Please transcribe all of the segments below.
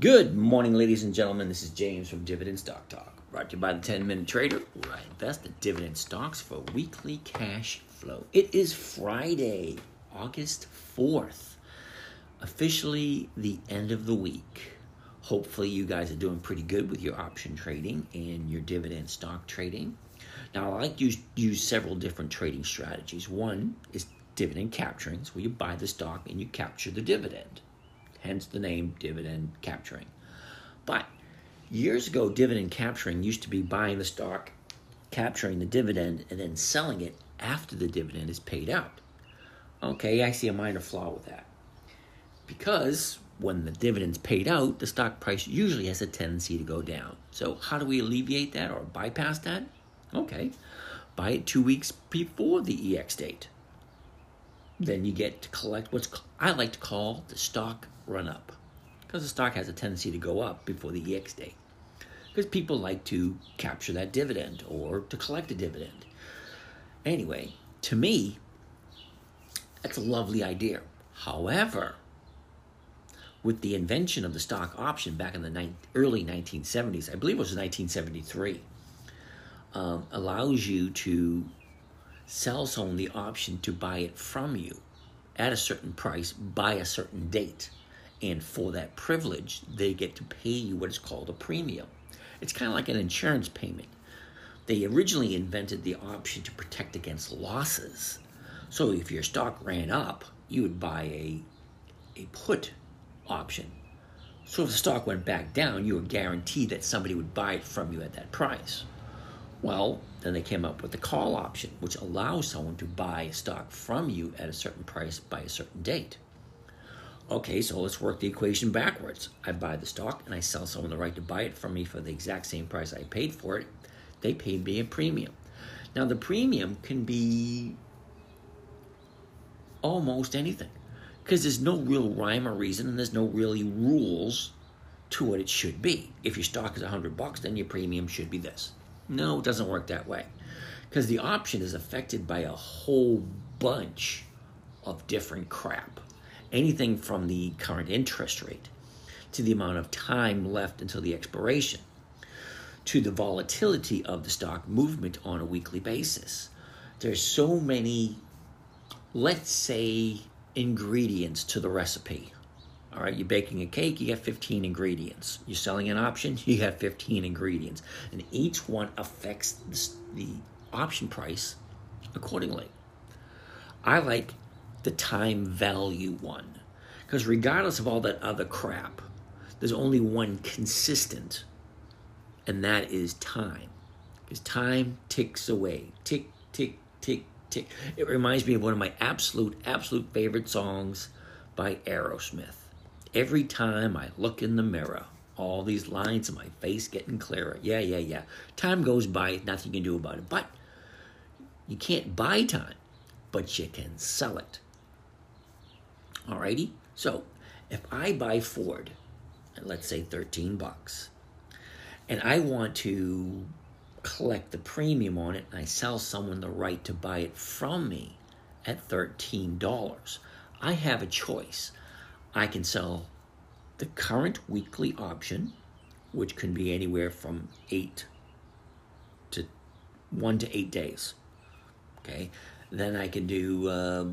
Good morning, ladies and gentlemen. This is James from Dividend Stock Talk, brought to you by the 10 Minute Trader, where I invest in dividend stocks for weekly cash flow. It is Friday, August 4th, officially the end of the week. Hopefully, you guys are doing pretty good with your option trading and your dividend stock trading. Now, I like to use, use several different trading strategies. One is dividend capturing, where you buy the stock and you capture the dividend hence the name dividend capturing. But years ago, dividend capturing used to be buying the stock, capturing the dividend, and then selling it after the dividend is paid out. Okay, I see a minor flaw with that. Because when the dividend's paid out, the stock price usually has a tendency to go down. So, how do we alleviate that or bypass that? Okay, buy it two weeks before the EX date. Then you get to collect what's I like to call the stock run up because the stock has a tendency to go up before the EX date because people like to capture that dividend or to collect a dividend. Anyway, to me, that's a lovely idea. However, with the invention of the stock option back in the ni- early 1970s, I believe it was 1973, um, allows you to sell someone the option to buy it from you at a certain price by a certain date. And for that privilege, they get to pay you what is called a premium. It's kind of like an insurance payment. They originally invented the option to protect against losses. So if your stock ran up, you would buy a, a put option. So if the stock went back down, you were guaranteed that somebody would buy it from you at that price. Well, then they came up with the call option, which allows someone to buy a stock from you at a certain price by a certain date. Okay, so let's work the equation backwards. I buy the stock and I sell someone the right to buy it from me for the exact same price I paid for it. They paid me a premium. Now, the premium can be almost anything because there's no real rhyme or reason and there's no really rules to what it should be. If your stock is 100 bucks, then your premium should be this. No, it doesn't work that way because the option is affected by a whole bunch of different crap anything from the current interest rate to the amount of time left until the expiration to the volatility of the stock movement on a weekly basis. There's so many, let's say, ingredients to the recipe. All right, you're baking a cake, you have 15 ingredients. You're selling an option, you have 15 ingredients. And each one affects the option price accordingly. I like the time value one. Because regardless of all that other crap, there's only one consistent, and that is time. Because time ticks away. Tick, tick, tick, tick. It reminds me of one of my absolute, absolute favorite songs by Aerosmith. Every time I look in the mirror, all these lines in my face getting clearer. Yeah, yeah, yeah. Time goes by, nothing you can do about it. But you can't buy time, but you can sell it. Alrighty? So if I buy Ford let's say 13 bucks, and I want to collect the premium on it and I sell someone the right to buy it from me at $13, I have a choice. I can sell the current weekly option, which can be anywhere from eight to one to eight days. Okay. Then I can do a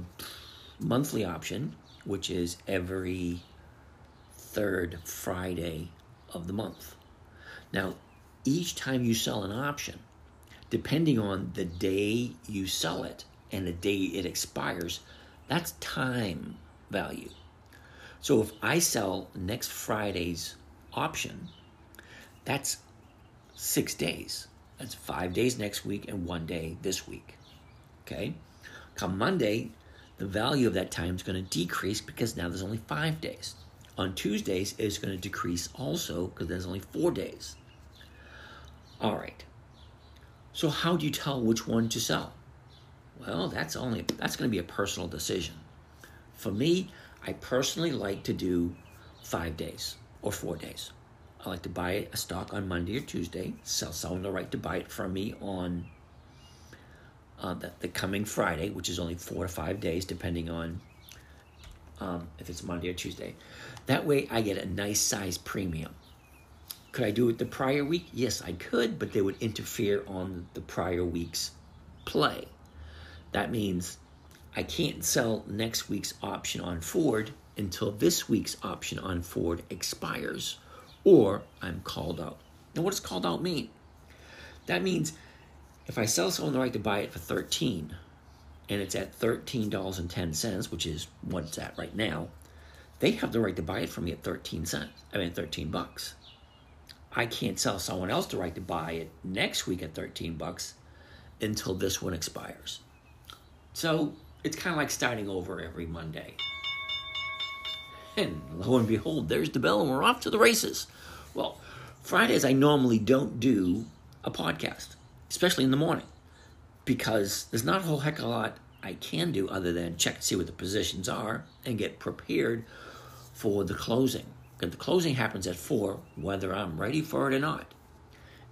monthly option, which is every third Friday of the month. Now, each time you sell an option, depending on the day you sell it and the day it expires, that's time value. So if I sell next Friday's option, that's six days. That's five days next week and one day this week. Okay? Come Monday, the value of that time is going to decrease because now there's only five days. On Tuesdays, it's going to decrease also because there's only four days. All right. So how do you tell which one to sell? Well, that's only that's going to be a personal decision. For me, I personally like to do five days or four days. I like to buy a stock on Monday or Tuesday, sell someone the right to buy it from me on uh, the, the coming Friday, which is only four to five days, depending on um, if it's Monday or Tuesday. That way, I get a nice size premium. Could I do it the prior week? Yes, I could, but they would interfere on the prior week's play. That means I can't sell next week's option on Ford until this week's option on Ford expires or I'm called out. Now, what does called out mean? That means if I sell someone the right to buy it for 13 and it's at $13.10, which is what it's at right now, they have the right to buy it from me at 13 cents. I mean 13 bucks. I can't sell someone else the right to buy it next week at 13 bucks until this one expires. So it's kind of like starting over every Monday. And lo and behold, there's the bell, and we're off to the races. Well, Fridays I normally don't do a podcast, especially in the morning, because there's not a whole heck of a lot I can do other than check to see what the positions are and get prepared for the closing. Because the closing happens at 4, whether I'm ready for it or not.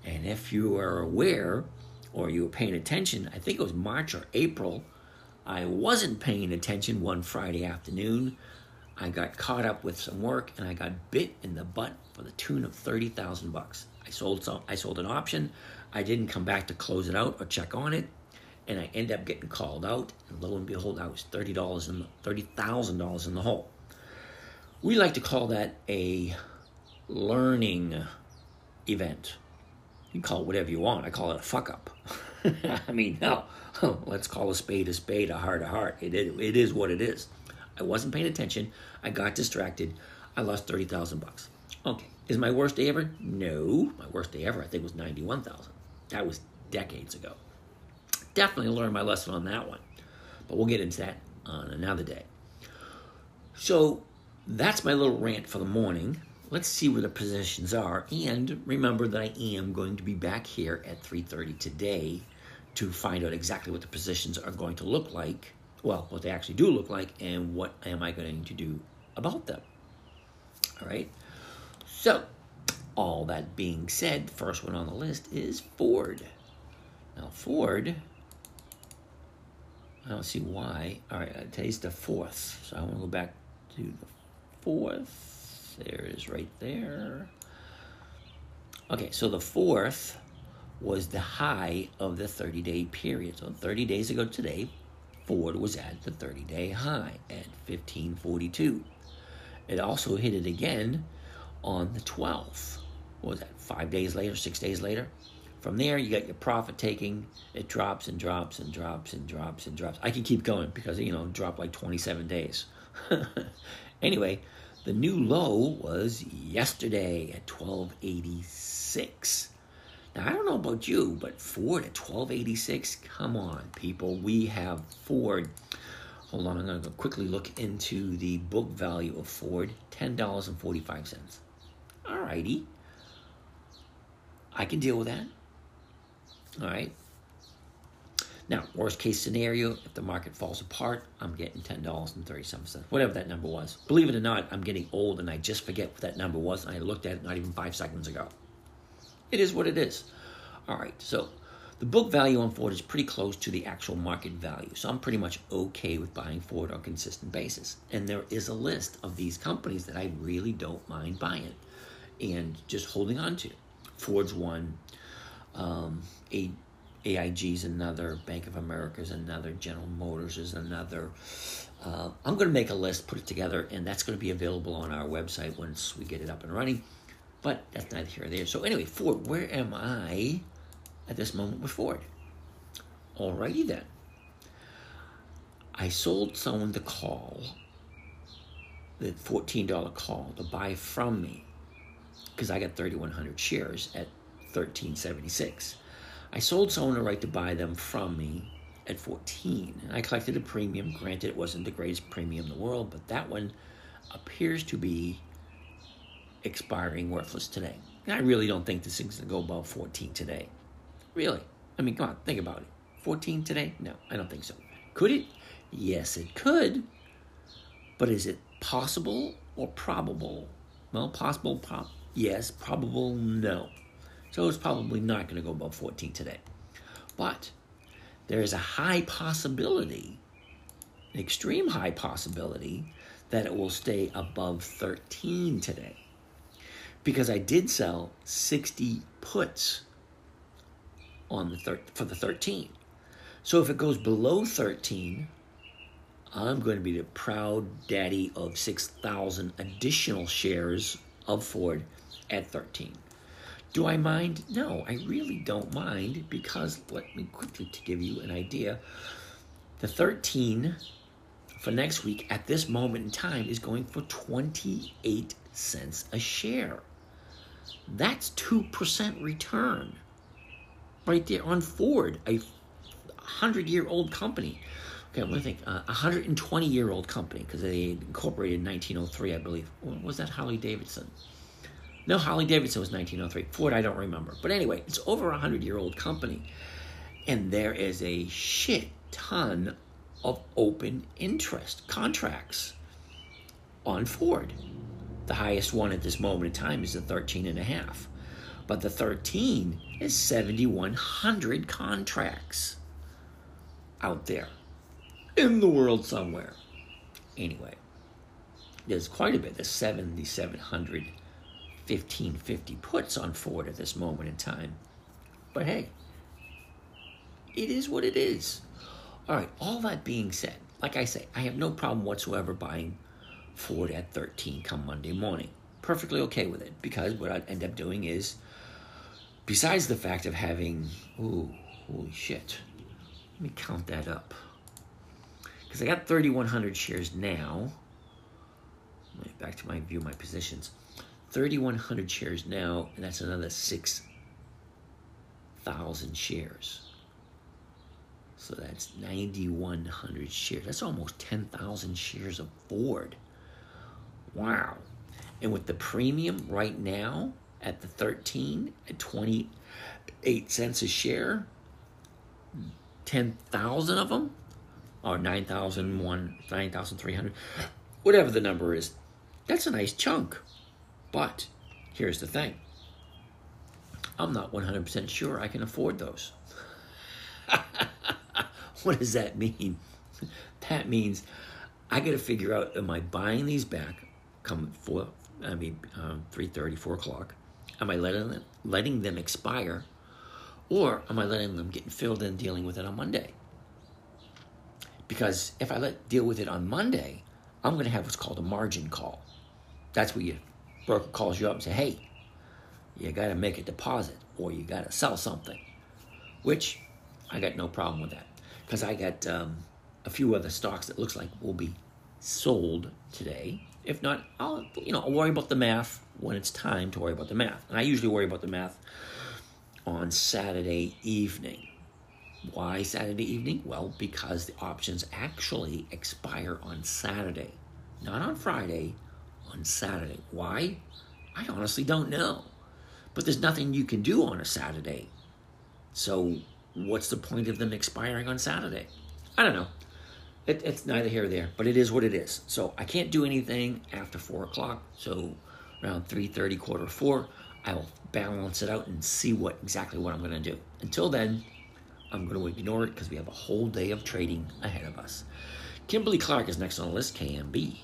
And if you are aware or you were paying attention, I think it was March or April, I wasn't paying attention one Friday afternoon I got caught up with some work and I got bit in the butt for the tune of 30,000 bucks. I sold some I sold an option. I didn't come back to close it out or check on it and I ended up getting called out and lo and behold I was $30 in $30,000 in the hole. We like to call that a learning event. You can call it whatever you want. I call it a fuck up. I mean, no, let's call a spade a spade, a heart a heart. It, it, is what it is. I wasn't paying attention. I got distracted. I lost 30,000 bucks. Okay. Is my worst day ever? No. My worst day ever, I think, was 91,000. That was decades ago. Definitely learned my lesson on that one. But we'll get into that on another day. So that's my little rant for the morning. Let's see where the positions are. And remember that I am going to be back here at 3.30 today to find out exactly what the positions are going to look like well, what they actually do look like, and what am I going to do about them. All right. So, all that being said, first one on the list is Ford. Now, Ford, I don't see why. All right, today's the fourth, so I want to go back to the fourth. There it is right there. Okay, so the fourth was the high of the 30 day period. So 30 days ago today, Ford was at the 30 day high at 1542. It also hit it again on the 12th. What was that, five days later, six days later? From there, you got your profit taking. It drops and drops and drops and drops and drops. I can keep going because, you know, dropped like 27 days. anyway, the new low was yesterday at 1286. Now, I don't know about you, but Ford at 1286, come on, people. We have Ford. Hold on, I'm going to quickly look into the book value of Ford $10.45. All righty. I can deal with that. All right. Now, worst case scenario, if the market falls apart, I'm getting $10.37, whatever that number was. Believe it or not, I'm getting old and I just forget what that number was, and I looked at it not even five seconds ago. It is what it is. All right, so the book value on Ford is pretty close to the actual market value. So I'm pretty much okay with buying Ford on a consistent basis. And there is a list of these companies that I really don't mind buying and just holding on to. Ford's one, um, A- AIG's another, Bank of America's another, General Motors is another. Uh, I'm going to make a list, put it together, and that's going to be available on our website once we get it up and running. But that's neither here nor there. So anyway, Ford, where am I at this moment with Ford? Alrighty then. I sold someone the call, the $14 call to buy from me because I got 3,100 shares at 1376. I sold someone the right to buy them from me at 14. And I collected a premium. Granted, it wasn't the greatest premium in the world, but that one appears to be expiring worthless today. I really don't think this thing's going to go above 14 today. Really. I mean, come on, think about it. 14 today? No, I don't think so. Could it? Yes, it could. But is it possible or probable? Well, possible, prob- yes. Probable, no. So it's probably not going to go above 14 today. But there is a high possibility, an extreme high possibility, that it will stay above 13 today. Because I did sell 60 puts on the thir- for the 13. So if it goes below 13, I'm going to be the proud daddy of 6,000 additional shares of Ford at 13. Do I mind? No, I really don't mind because let me quickly to give you an idea. The 13 for next week at this moment in time is going for 28 cents a share. That's 2% return right there on Ford, a 100 year old company. Okay, I'm to think uh, a 120 year old company because they incorporated in 1903, I believe. Was that Harley Davidson? No, Harley Davidson was 1903. Ford, I don't remember. But anyway, it's over a 100 year old company. And there is a shit ton of open interest contracts on Ford. The highest one at this moment in time is the 13 and a half. But the 13 is 7,100 contracts out there in the world somewhere. Anyway, there's quite a bit. There's 7,700 1550 puts on Ford at this moment in time. But hey, it is what it is. All right, all that being said, like I say, I have no problem whatsoever buying Ford at 13 come Monday morning. Perfectly okay with it because what I'd end up doing is, besides the fact of having, ooh, holy shit, let me count that up. Because I got 3,100 shares now. Back to my view, my positions. 3,100 shares now, and that's another 6,000 shares. So that's 9,100 shares. That's almost 10,000 shares of Ford. Wow. And with the premium right now at the 13 at 28 cents a share, 10,000 of them, or 9,001, 9,300, whatever the number is, that's a nice chunk. But here's the thing I'm not 100% sure I can afford those. what does that mean? That means I got to figure out am I buying these back come four, I mean, um, 3.30, 4 o'clock? Am I letting them, letting them expire? Or am I letting them get filled in dealing with it on Monday? Because if I let deal with it on Monday, I'm going to have what's called a margin call. That's where you broker calls you up and say, hey, you got to make a deposit or you got to sell something, which I got no problem with that because I got um, a few other stocks that looks like will be sold today. If not, I'll you know I'll worry about the math when it's time to worry about the math, and I usually worry about the math on Saturday evening. Why Saturday evening? Well, because the options actually expire on Saturday, not on Friday, on Saturday. Why? I honestly don't know. But there's nothing you can do on a Saturday. So, what's the point of them expiring on Saturday? I don't know. It, it's neither here or there, but it is what it is. So I can't do anything after four o'clock. So around three thirty, quarter four, I will balance it out and see what exactly what I'm going to do. Until then, I'm going to ignore it because we have a whole day of trading ahead of us. Kimberly Clark is next on the list. KMB.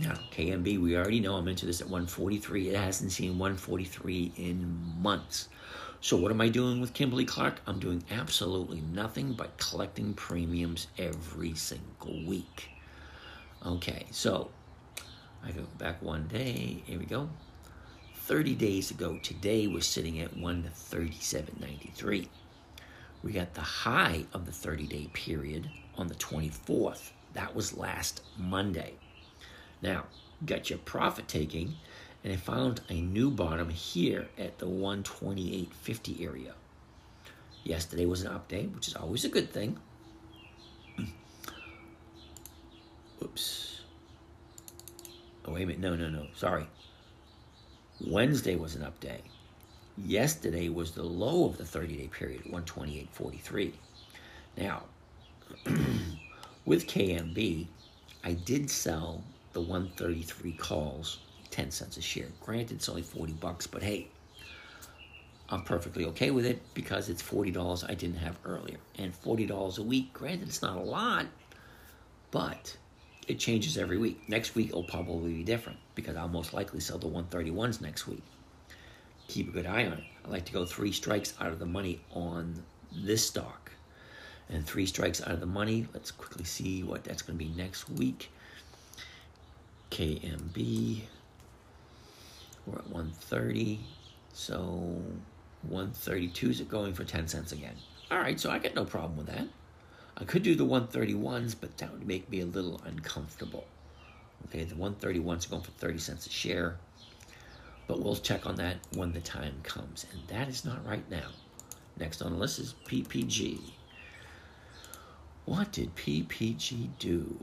Now, KMB, we already know I'm into this at 143. It hasn't seen 143 in months. So, what am I doing with Kimberly Clark? I'm doing absolutely nothing but collecting premiums every single week. Okay, so I go back one day. Here we go. 30 days ago, today we're sitting at 137.93. We got the high of the 30 day period on the 24th. That was last Monday. Now, got your profit taking, and I found a new bottom here at the 128.50 area. Yesterday was an up day, which is always a good thing. Oops. Oh, wait a minute. No, no, no. Sorry. Wednesday was an up day. Yesterday was the low of the 30 day period, 128.43. Now, with KMB, I did sell the 133 calls, 10 cents a share. Granted, it's only 40 bucks, but hey, I'm perfectly okay with it because it's $40 I didn't have earlier. And $40 a week, granted, it's not a lot, but it changes every week. Next week it'll probably be different because I'll most likely sell the 131s next week. Keep a good eye on it. I like to go three strikes out of the money on this stock. And three strikes out of the money. Let's quickly see what that's going to be next week. KMB. We're at 130. So 132 is it going for 10 cents again. All right, so I got no problem with that. I could do the 131s, but that would make me a little uncomfortable. Okay, the 131s are going for 30 cents a share, but we'll check on that when the time comes, and that is not right now. Next on the list is PPG. What did PPG do?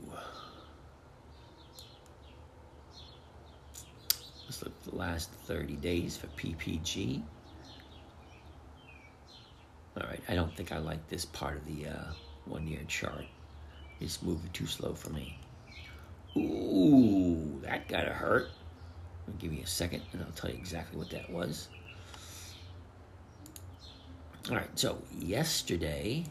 The last 30 days for PPG. All right, I don't think I like this part of the uh, one year chart. It's moving too slow for me. Ooh, that gotta hurt. Give you a second and I'll tell you exactly what that was. All right, so yesterday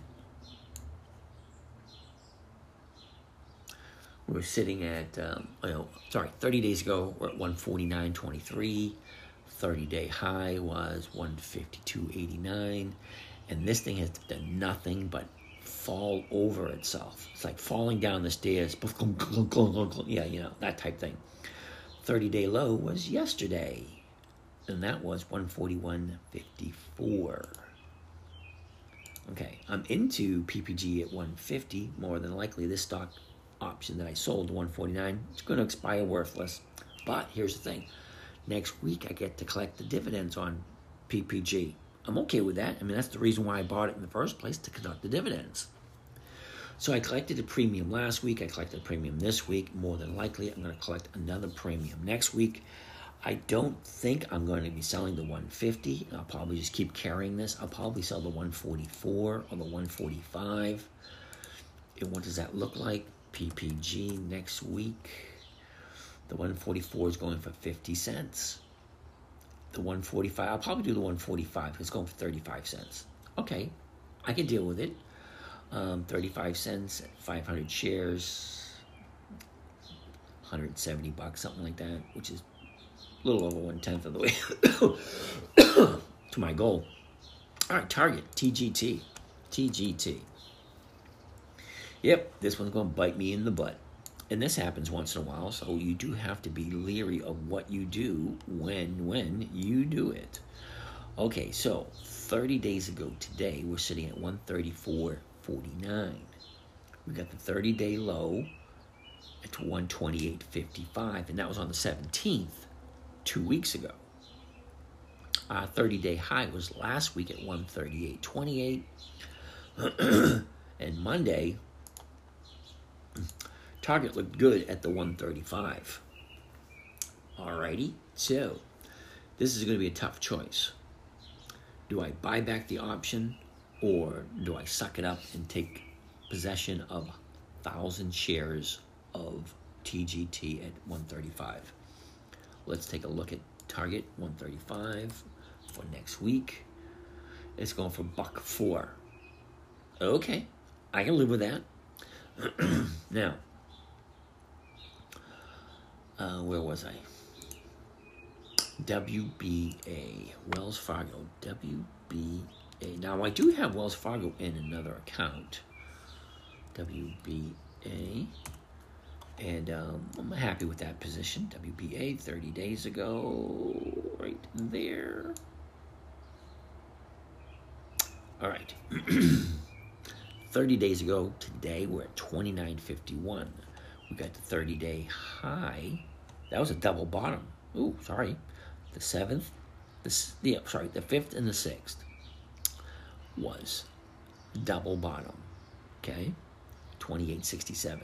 were sitting at, um, know, sorry, 30 days ago we're at 149.23. 30 day high was 152.89. And this thing has done nothing but fall over itself. It's like falling down the stairs. Yeah, you know, that type thing. 30 day low was yesterday, and that was 141.54. Okay, I'm into PPG at 150. More than likely, this stock option that I sold 149 it's going to expire worthless. But here's the thing: next week I get to collect the dividends on PPG. I'm okay with that. I mean, that's the reason why I bought it in the first place to conduct the dividends. So I collected a premium last week. I collected a premium this week. More than likely, I'm going to collect another premium next week. I don't think I'm going to be selling the 150. I'll probably just keep carrying this. I'll probably sell the 144 or the 145. And what does that look like? PPG next week. The 144 is going for 50 cents. The 145, I'll probably do the 145 it's going for 35 cents. Okay, I can deal with it um, 35 cents, 500 shares, 170 bucks, something like that, which is a little over one tenth of the way to my goal. All right, target TGT, TGT. Yep, this one's going to bite me in the butt. And this happens once in a while, so you do have to be leery of what you do when when you do it. Okay, so 30 days ago today, we're sitting at 134 49. We got the 30 day low at 128.55, and that was on the 17th, two weeks ago. Our 30 day high was last week at 138.28. and Monday, Target looked good at the 135. Alrighty, so this is going to be a tough choice. Do I buy back the option or do I suck it up and take possession of thousand shares of TGT at 135? Let's take a look at Target 135 for next week. It's going for buck four. Okay, I can live with that. now, uh, where was I? WBA, Wells Fargo, WBA. Now, I do have Wells Fargo in another account, WBA, and um, I'm happy with that position. WBA 30 days ago, right there. All right. 30 days ago today, we're at 29.51. We got the 30 day high. That was a double bottom. Ooh, sorry. The seventh, the, yeah, sorry, the fifth and the sixth was double bottom. Okay, 28.67.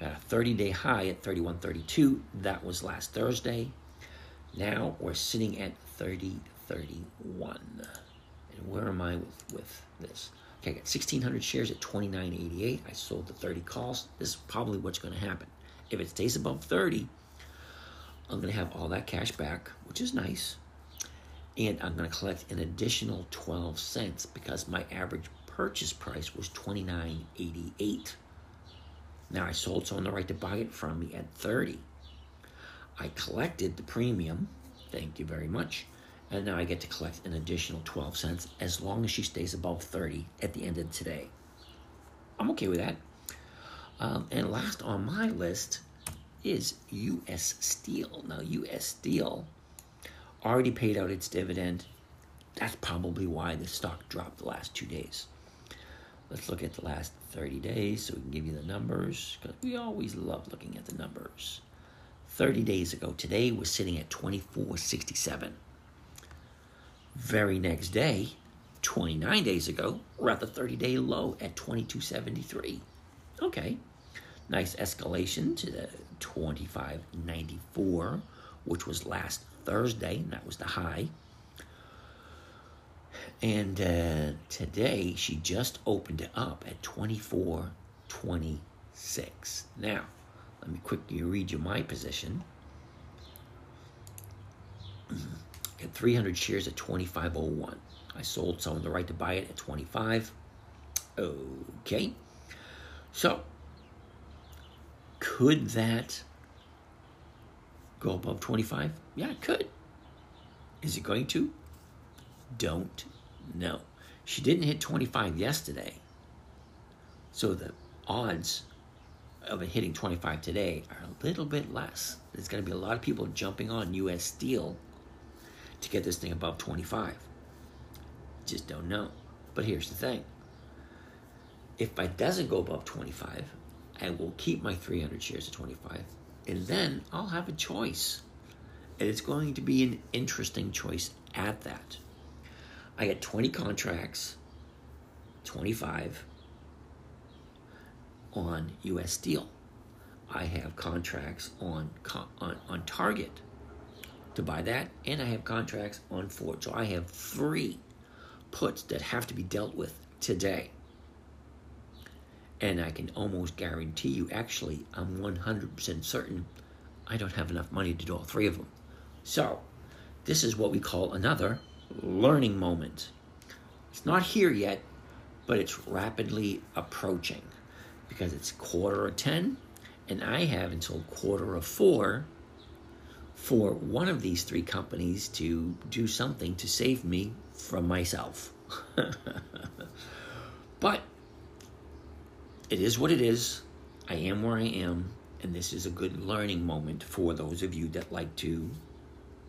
Got a 30 day high at 31.32. That was last Thursday. Now we're sitting at 30.31. And where am I with, with this? Okay, I got 1,600 shares at 29.88. I sold the 30 calls. This is probably what's going to happen. If it stays above 30, I'm going to have all that cash back, which is nice and I'm going to collect an additional 12 cents because my average purchase price was 29.88. Now I sold someone the right to buy it from me at 30. I collected the premium. Thank you very much. And now I get to collect an additional 12 cents as long as she stays above 30 at the end of today. I'm okay with that. Um, and last on my list is U.S. Steel. Now, U.S. Steel already paid out its dividend. That's probably why the stock dropped the last two days. Let's look at the last 30 days so we can give you the numbers because we always love looking at the numbers. 30 days ago, today was sitting at 24.67. Very next day, 29 days ago, we're at the 30 day low at 22.73. Okay, nice escalation to the 25.94, which was last Thursday, and that was the high. And uh, today she just opened it up at 24.26. Now, let me quickly read you my position. Got 300 shares at 25.01. I sold someone the right to buy it at 25. Okay. So, could that go above 25? Yeah, it could. Is it going to? Don't know. She didn't hit 25 yesterday. So the odds of it hitting 25 today are a little bit less. There's going to be a lot of people jumping on US Steel to get this thing above 25. Just don't know. But here's the thing if it doesn't go above 25, I will keep my 300 shares at 25, and then I'll have a choice. And it's going to be an interesting choice at that. I got 20 contracts, 25 on US Steel. I have contracts on, on, on Target to buy that, and I have contracts on Ford. So I have three puts that have to be dealt with today. And I can almost guarantee you, actually, I'm 100% certain I don't have enough money to do all three of them. So, this is what we call another learning moment. It's not here yet, but it's rapidly approaching because it's quarter of 10, and I have until quarter of 4 for one of these three companies to do something to save me from myself. but it is what it is. I am where I am, and this is a good learning moment for those of you that like to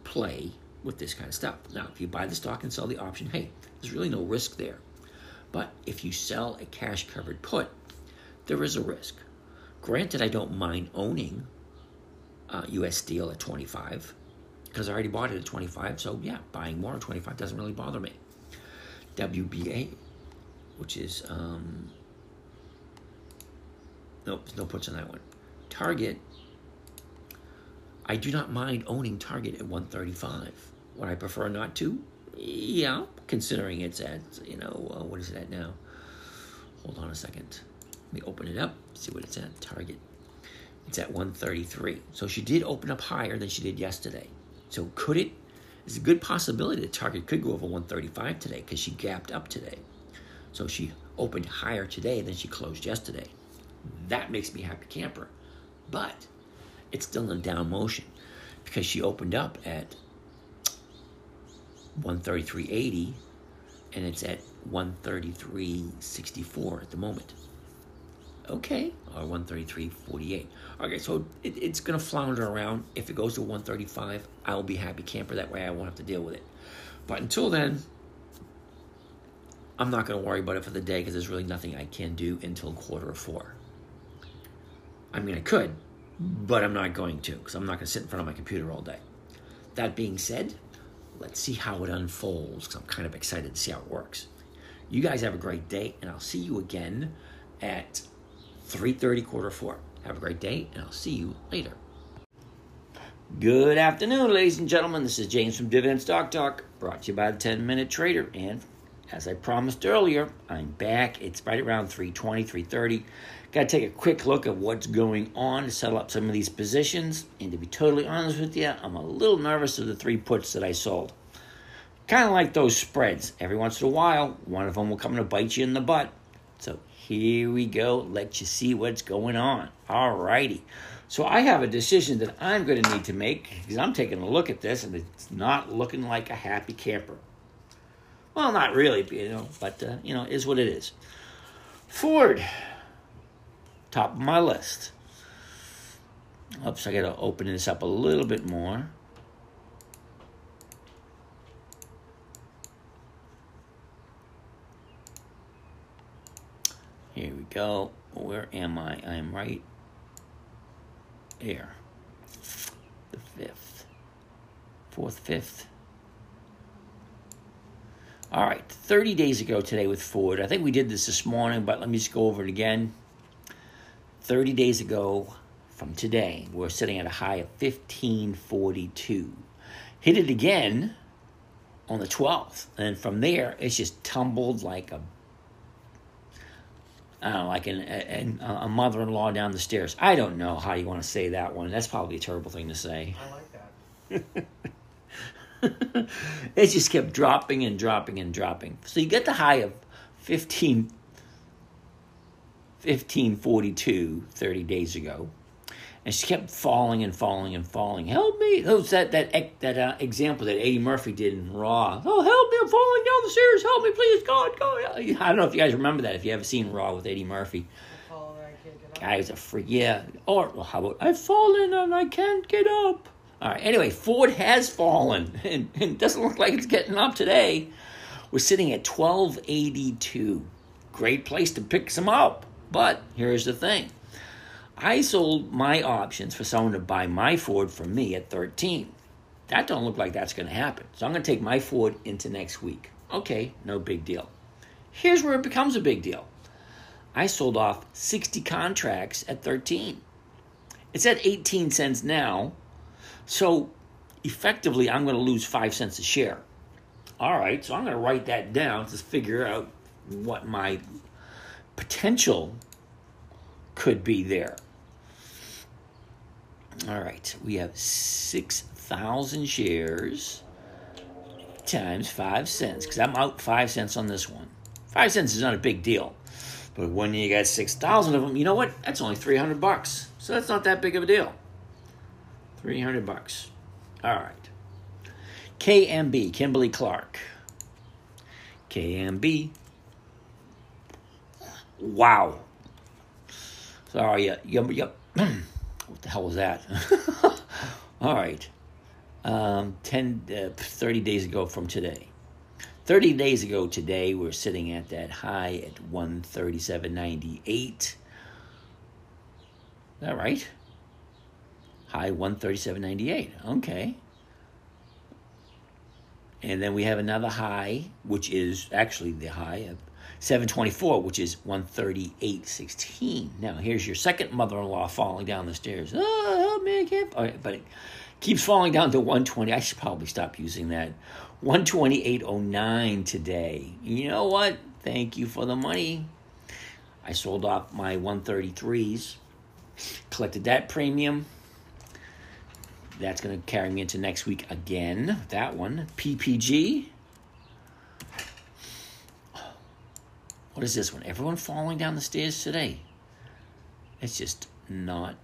play with this kind of stuff. Now, if you buy the stock and sell the option, hey, there's really no risk there. But if you sell a cash covered put, there is a risk. Granted, I don't mind owning uh, US Steel at 25 because I already bought it at 25. So, yeah, buying more at 25 doesn't really bother me. WBA, which is, um, nope, no puts on that one. Target, I do not mind owning Target at 135. Would I prefer not to? Yeah, considering it's at, you know, uh, what is it at now? Hold on a second. Let me open it up, see what it's at. Target. It's at 133. So she did open up higher than she did yesterday. So could it? It's a good possibility that Target could go over 135 today because she gapped up today. So she opened higher today than she closed yesterday. That makes me happy camper. But it's still in down motion because she opened up at 133.80 and it's at 133.64 at the moment. Okay, or 133.48. Okay, so it, it's going to flounder around. If it goes to 135, I will be happy camper. That way I won't have to deal with it. But until then, I'm not going to worry about it for the day because there's really nothing I can do until quarter of four. I mean, I could, but I'm not going to because I'm not going to sit in front of my computer all day. That being said, let's see how it unfolds because I'm kind of excited to see how it works. You guys have a great day, and I'll see you again at 3.30, quarter four. Have a great day, and I'll see you later. Good afternoon, ladies and gentlemen. This is James from Dividend Stock Talk, brought to you by the 10 Minute Trader. And as I promised earlier, I'm back. It's right around 320, 330. Got to take a quick look at what's going on to settle up some of these positions. And to be totally honest with you, I'm a little nervous of the three puts that I sold. Kind of like those spreads. Every once in a while, one of them will come to bite you in the butt. So here we go. Let you see what's going on. All righty. So I have a decision that I'm going to need to make because I'm taking a look at this and it's not looking like a happy camper. Well, not really, you know, but uh, you know, is what it is. Ford, top of my list. Oops, I got to open this up a little bit more. Go. Where am I? I am right here. The fifth. Fourth, fifth. All right, 30 days ago today with Ford. I think we did this this morning, but let me just go over it again. 30 days ago from today, we're sitting at a high of 1542. Hit it again on the 12th. And from there, it's just tumbled like a I like an, an, mm. a mother-in-law down the stairs. I don't know how you want to say that one. That's probably a terrible thing to say. I like that. it just kept dropping and dropping and dropping. So you get the high of 15, 1542 30 days ago. And she kept falling and falling and falling. Help me! That was that that that uh, example that Eddie Murphy did in Raw. Oh, help me! I'm falling down the stairs. Help me, please, God, God. I don't know if you guys remember that. If you haven't seen Raw with Eddie Murphy, Oh, I can't get up. Guy's a freak. Yeah. Or well, how about I've fallen and I can't get up. All right. Anyway, Ford has fallen and, and doesn't look like it's getting up today. We're sitting at twelve eighty two. Great place to pick some up. But here's the thing. I sold my options for someone to buy my Ford for me at 13. That don't look like that's going to happen. So I'm going to take my Ford into next week. Okay, no big deal. Here's where it becomes a big deal. I sold off 60 contracts at 13. It's at 18 cents now. So effectively, I'm going to lose 5 cents a share. All right, so I'm going to write that down to figure out what my potential could be there. All right, we have 6,000 shares times 5 cents because I'm out 5 cents on this one. 5 cents is not a big deal. But when you got 6,000 of them, you know what? That's only 300 bucks. So that's not that big of a deal. 300 bucks. All right. KMB, Kimberly Clark. KMB. Wow. Sorry, yep, yep. yep. what the hell was that? All right. Um, 10, uh, 30 days ago from today. 30 days ago today, we're sitting at that high at 137.98. Is that right? High 137.98. Okay. And then we have another high, which is actually the high of 724, which is 138.16. Now, here's your second mother in law falling down the stairs. Oh, help me, I can't. Right, but it keeps falling down to 120. I should probably stop using that. 128.09 today. You know what? Thank you for the money. I sold off my 133s, collected that premium. That's going to carry me into next week again. That one. PPG. What is this one? Everyone falling down the stairs today. It's just not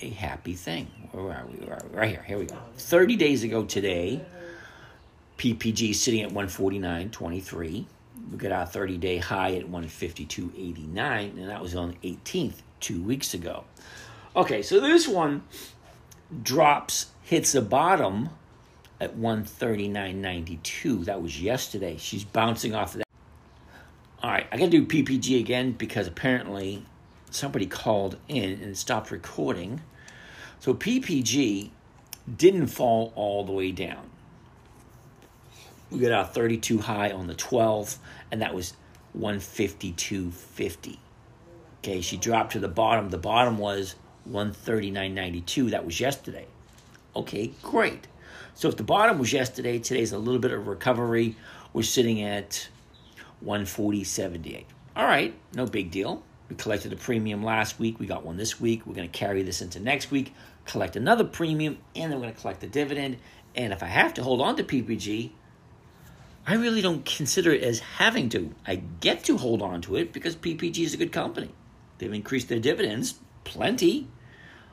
a happy thing. Where are we? Where are we? Right here. Here we go. 30 days ago today, PPG sitting at 149.23. We got our 30 day high at 152.89, and that was on the 18th, two weeks ago. Okay, so this one drops, hits the bottom at 139.92. That was yesterday. She's bouncing off of that. All right, I got to do PPG again because apparently somebody called in and stopped recording. So PPG didn't fall all the way down. We got our 32 high on the 12th, and that was 152.50. Okay, she dropped to the bottom. The bottom was 139.92. That was yesterday. Okay, great. So if the bottom was yesterday, today's a little bit of recovery. We're sitting at 140.78. All right, no big deal. We collected a premium last week. We got one this week. We're going to carry this into next week, collect another premium, and then we're going to collect the dividend. And if I have to hold on to PPG, I really don't consider it as having to. I get to hold on to it because PPG is a good company. They've increased their dividends plenty.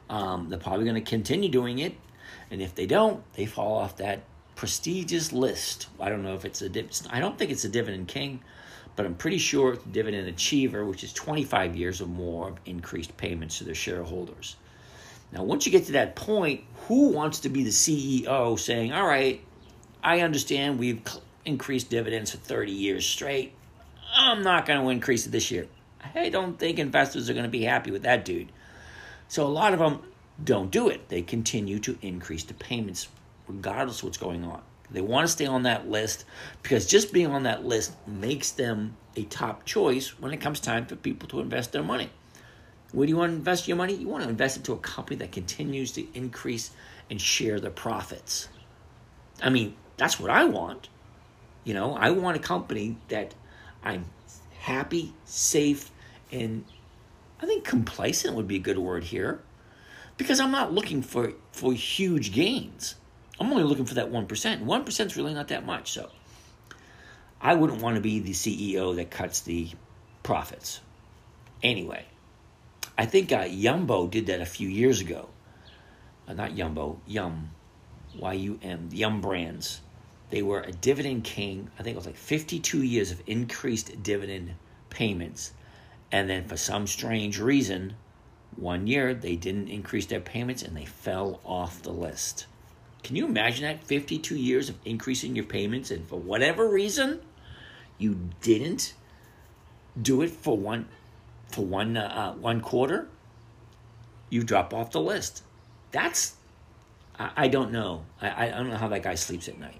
Um, they're probably going to continue doing it, and if they don't, they fall off that prestigious list. I don't know if it's a I don't think it's a dividend king, but I'm pretty sure it's a dividend achiever, which is 25 years or more of increased payments to their shareholders. Now, once you get to that point, who wants to be the CEO saying, "All right, I understand we've increased dividends for 30 years straight. I'm not going to increase it this year." I don't think investors are going to be happy with that dude. So a lot of them don't do it. They continue to increase the payments regardless of what's going on. They want to stay on that list because just being on that list makes them a top choice when it comes time for people to invest their money. Where do you want to invest your money? You want to invest into a company that continues to increase and share the profits. I mean, that's what I want. You know, I want a company that I'm happy, safe, and I think complacent would be a good word here. Because I'm not looking for, for huge gains. I'm only looking for that 1%. 1% is really not that much. So I wouldn't want to be the CEO that cuts the profits. Anyway, I think uh, Yumbo did that a few years ago. Uh, not Yumbo, Yum, Y U M, Yum Brands. They were a dividend king. I think it was like 52 years of increased dividend payments. And then for some strange reason, one year they didn't increase their payments and they fell off the list. Can you imagine that? 52 years of increasing your payments, and for whatever reason, you didn't do it for one for one uh, one quarter. You drop off the list. That's I, I don't know. I, I don't know how that guy sleeps at night.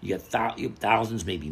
You got th- thousands, maybe